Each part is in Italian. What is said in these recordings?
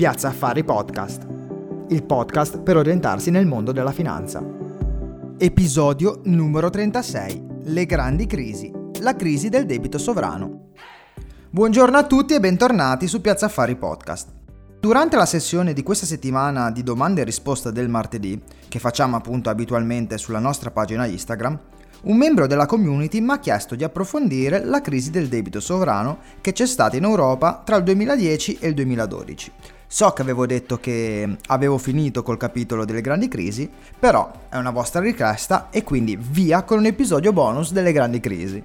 Piazza Affari Podcast, il podcast per orientarsi nel mondo della finanza. Episodio numero 36. Le grandi crisi. La crisi del debito sovrano. Buongiorno a tutti e bentornati su Piazza Affari Podcast. Durante la sessione di questa settimana di domande e risposte del martedì, che facciamo appunto abitualmente sulla nostra pagina Instagram, un membro della community mi ha chiesto di approfondire la crisi del debito sovrano che c'è stata in Europa tra il 2010 e il 2012. So che avevo detto che avevo finito col capitolo delle grandi crisi, però è una vostra richiesta e quindi via con un episodio bonus delle grandi crisi.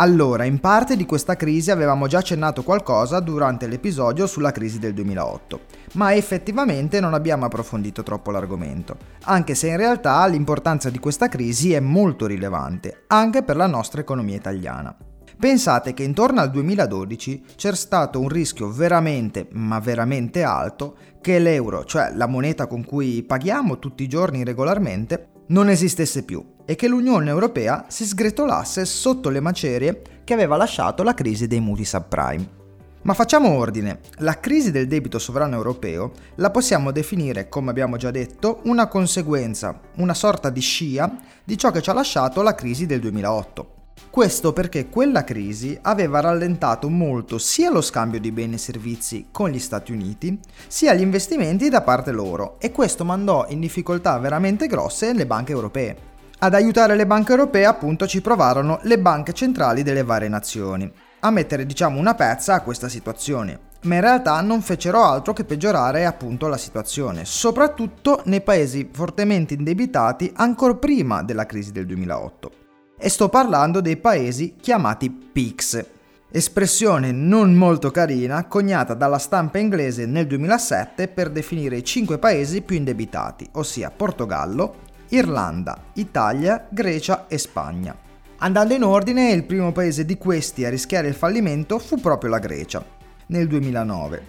Allora, in parte di questa crisi avevamo già accennato qualcosa durante l'episodio sulla crisi del 2008, ma effettivamente non abbiamo approfondito troppo l'argomento, anche se in realtà l'importanza di questa crisi è molto rilevante, anche per la nostra economia italiana. Pensate che intorno al 2012 c'è stato un rischio veramente, ma veramente alto, che l'euro, cioè la moneta con cui paghiamo tutti i giorni regolarmente, non esistesse più e che l'Unione Europea si sgretolasse sotto le macerie che aveva lasciato la crisi dei mutui subprime. Ma facciamo ordine, la crisi del debito sovrano europeo la possiamo definire, come abbiamo già detto, una conseguenza, una sorta di scia di ciò che ci ha lasciato la crisi del 2008. Questo perché quella crisi aveva rallentato molto sia lo scambio di beni e servizi con gli Stati Uniti, sia gli investimenti da parte loro e questo mandò in difficoltà veramente grosse le banche europee. Ad aiutare le banche europee appunto ci provarono le banche centrali delle varie nazioni, a mettere diciamo una pezza a questa situazione, ma in realtà non fecero altro che peggiorare appunto la situazione, soprattutto nei paesi fortemente indebitati ancora prima della crisi del 2008. E sto parlando dei paesi chiamati PICS, espressione non molto carina coniata dalla stampa inglese nel 2007 per definire i 5 paesi più indebitati, ossia Portogallo, Irlanda, Italia, Grecia e Spagna. Andando in ordine, il primo paese di questi a rischiare il fallimento fu proprio la Grecia, nel 2009,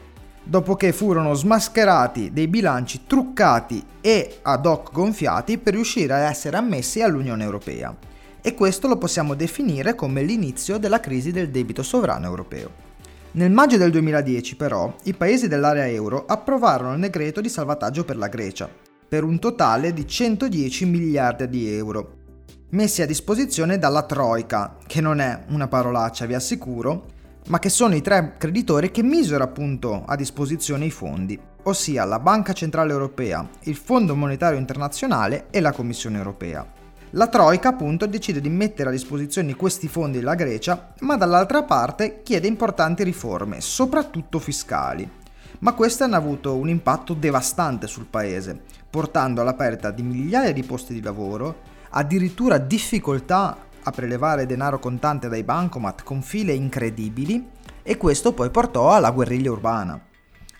dopo che furono smascherati dei bilanci truccati e ad hoc gonfiati per riuscire a essere ammessi all'Unione Europea. E questo lo possiamo definire come l'inizio della crisi del debito sovrano europeo. Nel maggio del 2010 però i paesi dell'area euro approvarono il decreto di salvataggio per la Grecia, per un totale di 110 miliardi di euro, messi a disposizione dalla Troika, che non è una parolaccia vi assicuro, ma che sono i tre creditori che misero appunto a disposizione i fondi, ossia la Banca Centrale Europea, il Fondo Monetario Internazionale e la Commissione Europea. La Troika appunto decide di mettere a disposizione questi fondi alla Grecia, ma dall'altra parte chiede importanti riforme, soprattutto fiscali. Ma queste hanno avuto un impatto devastante sul paese, portando alla perdita di migliaia di posti di lavoro, addirittura difficoltà a prelevare denaro contante dai bancomat con file incredibili e questo poi portò alla guerriglia urbana.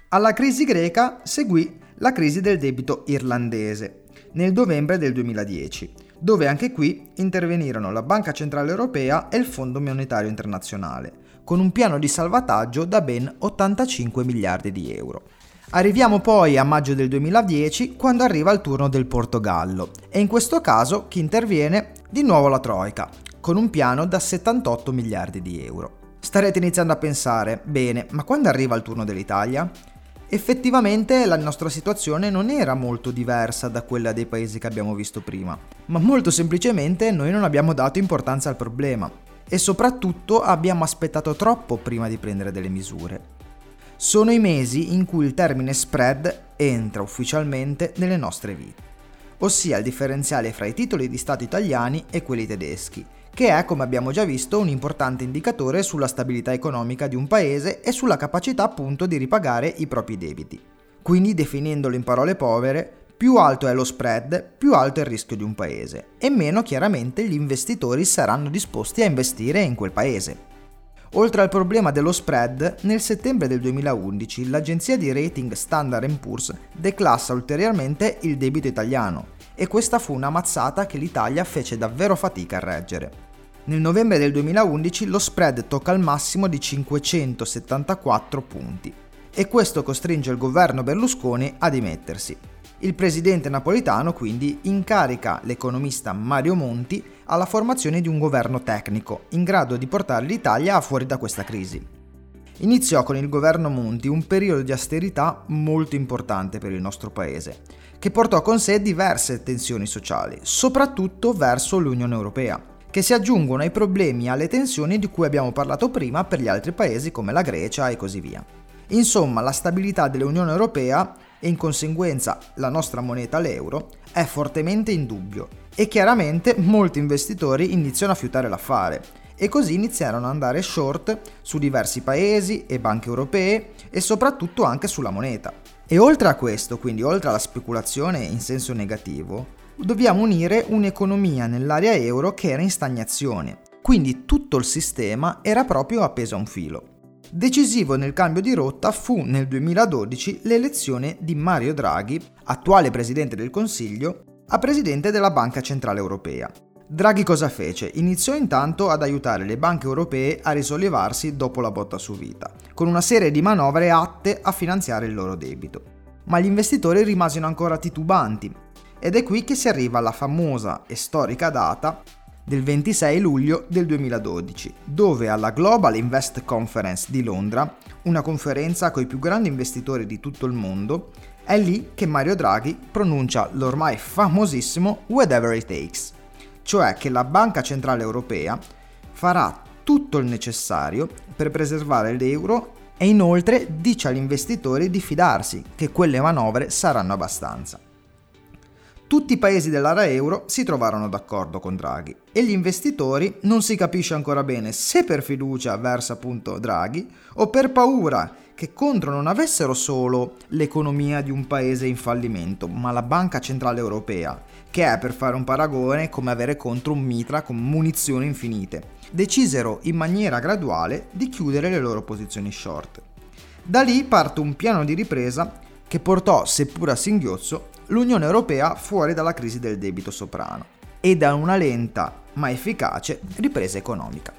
Alla crisi greca seguì la crisi del debito irlandese nel novembre del 2010, dove anche qui intervenirono la Banca Centrale Europea e il Fondo Monetario Internazionale, con un piano di salvataggio da ben 85 miliardi di euro. Arriviamo poi a maggio del 2010 quando arriva il turno del Portogallo e in questo caso chi interviene? Di nuovo la Troica, con un piano da 78 miliardi di euro. Starete iniziando a pensare, bene, ma quando arriva il turno dell'Italia? Effettivamente la nostra situazione non era molto diversa da quella dei paesi che abbiamo visto prima, ma molto semplicemente noi non abbiamo dato importanza al problema e soprattutto abbiamo aspettato troppo prima di prendere delle misure. Sono i mesi in cui il termine spread entra ufficialmente nelle nostre vite, ossia il differenziale fra i titoli di Stato italiani e quelli tedeschi, che è, come abbiamo già visto, un importante indicatore sulla stabilità economica di un paese e sulla capacità appunto di ripagare i propri debiti. Quindi, definendolo in parole povere, più alto è lo spread, più alto è il rischio di un paese e meno chiaramente gli investitori saranno disposti a investire in quel paese. Oltre al problema dello spread, nel settembre del 2011 l'agenzia di rating Standard Poor's declassa ulteriormente il debito italiano e questa fu una mazzata che l'Italia fece davvero fatica a reggere. Nel novembre del 2011 lo spread tocca il massimo di 574 punti e questo costringe il governo Berlusconi a dimettersi. Il presidente napolitano quindi incarica l'economista Mario Monti alla formazione di un governo tecnico in grado di portare l'Italia fuori da questa crisi. Iniziò con il governo Monti un periodo di austerità molto importante per il nostro paese, che portò con sé diverse tensioni sociali, soprattutto verso l'Unione Europea, che si aggiungono ai problemi e alle tensioni di cui abbiamo parlato prima per gli altri paesi come la Grecia e così via. Insomma, la stabilità dell'Unione Europea e in conseguenza la nostra moneta l'euro è fortemente in dubbio e chiaramente molti investitori iniziano a fiutare l'affare e così iniziarono ad andare short su diversi paesi e banche europee e soprattutto anche sulla moneta. E oltre a questo, quindi oltre alla speculazione in senso negativo, dobbiamo unire un'economia nell'area euro che era in stagnazione, quindi tutto il sistema era proprio appeso a un filo. Decisivo nel cambio di rotta fu nel 2012 l'elezione di Mario Draghi, attuale presidente del Consiglio, a presidente della Banca Centrale Europea, Draghi cosa fece? Iniziò intanto ad aiutare le banche europee a risollevarsi dopo la botta subita, con una serie di manovre atte a finanziare il loro debito. Ma gli investitori rimasero ancora titubanti ed è qui che si arriva alla famosa e storica data del 26 luglio del 2012, dove alla Global Invest Conference di Londra, una conferenza con i più grandi investitori di tutto il mondo, è lì che Mario Draghi pronuncia l'ormai famosissimo Whatever It Takes cioè che la Banca Centrale Europea farà tutto il necessario per preservare l'euro e inoltre dice agli investitori di fidarsi che quelle manovre saranno abbastanza. Tutti i paesi dell'area euro si trovarono d'accordo con Draghi e gli investitori non si capisce ancora bene se per fiducia verso appunto Draghi o per paura che contro non avessero solo l'economia di un paese in fallimento, ma la Banca Centrale Europea, che è per fare un paragone come avere contro un mitra con munizioni infinite. Decisero in maniera graduale di chiudere le loro posizioni short. Da lì parte un piano di ripresa che portò, seppur a singhiozzo, l'Unione Europea fuori dalla crisi del debito soprano e da una lenta ma efficace ripresa economica.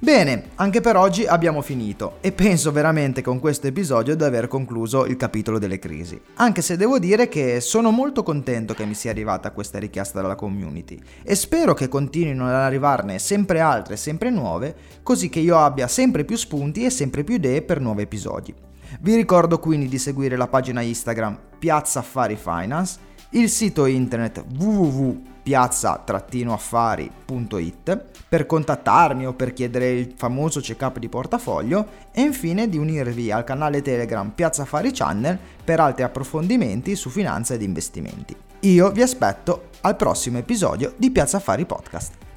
Bene, anche per oggi abbiamo finito e penso veramente con questo episodio di aver concluso il capitolo delle crisi. Anche se devo dire che sono molto contento che mi sia arrivata questa richiesta dalla community e spero che continuino ad arrivarne sempre altre e sempre nuove, così che io abbia sempre più spunti e sempre più idee per nuovi episodi. Vi ricordo quindi di seguire la pagina Instagram Piazza Affari Finance, il sito internet www piazza-affari.it per contattarmi o per chiedere il famoso check-up di portafoglio e infine di unirvi al canale Telegram Piazza Affari Channel per altri approfondimenti su finanza ed investimenti. Io vi aspetto al prossimo episodio di Piazza Affari Podcast.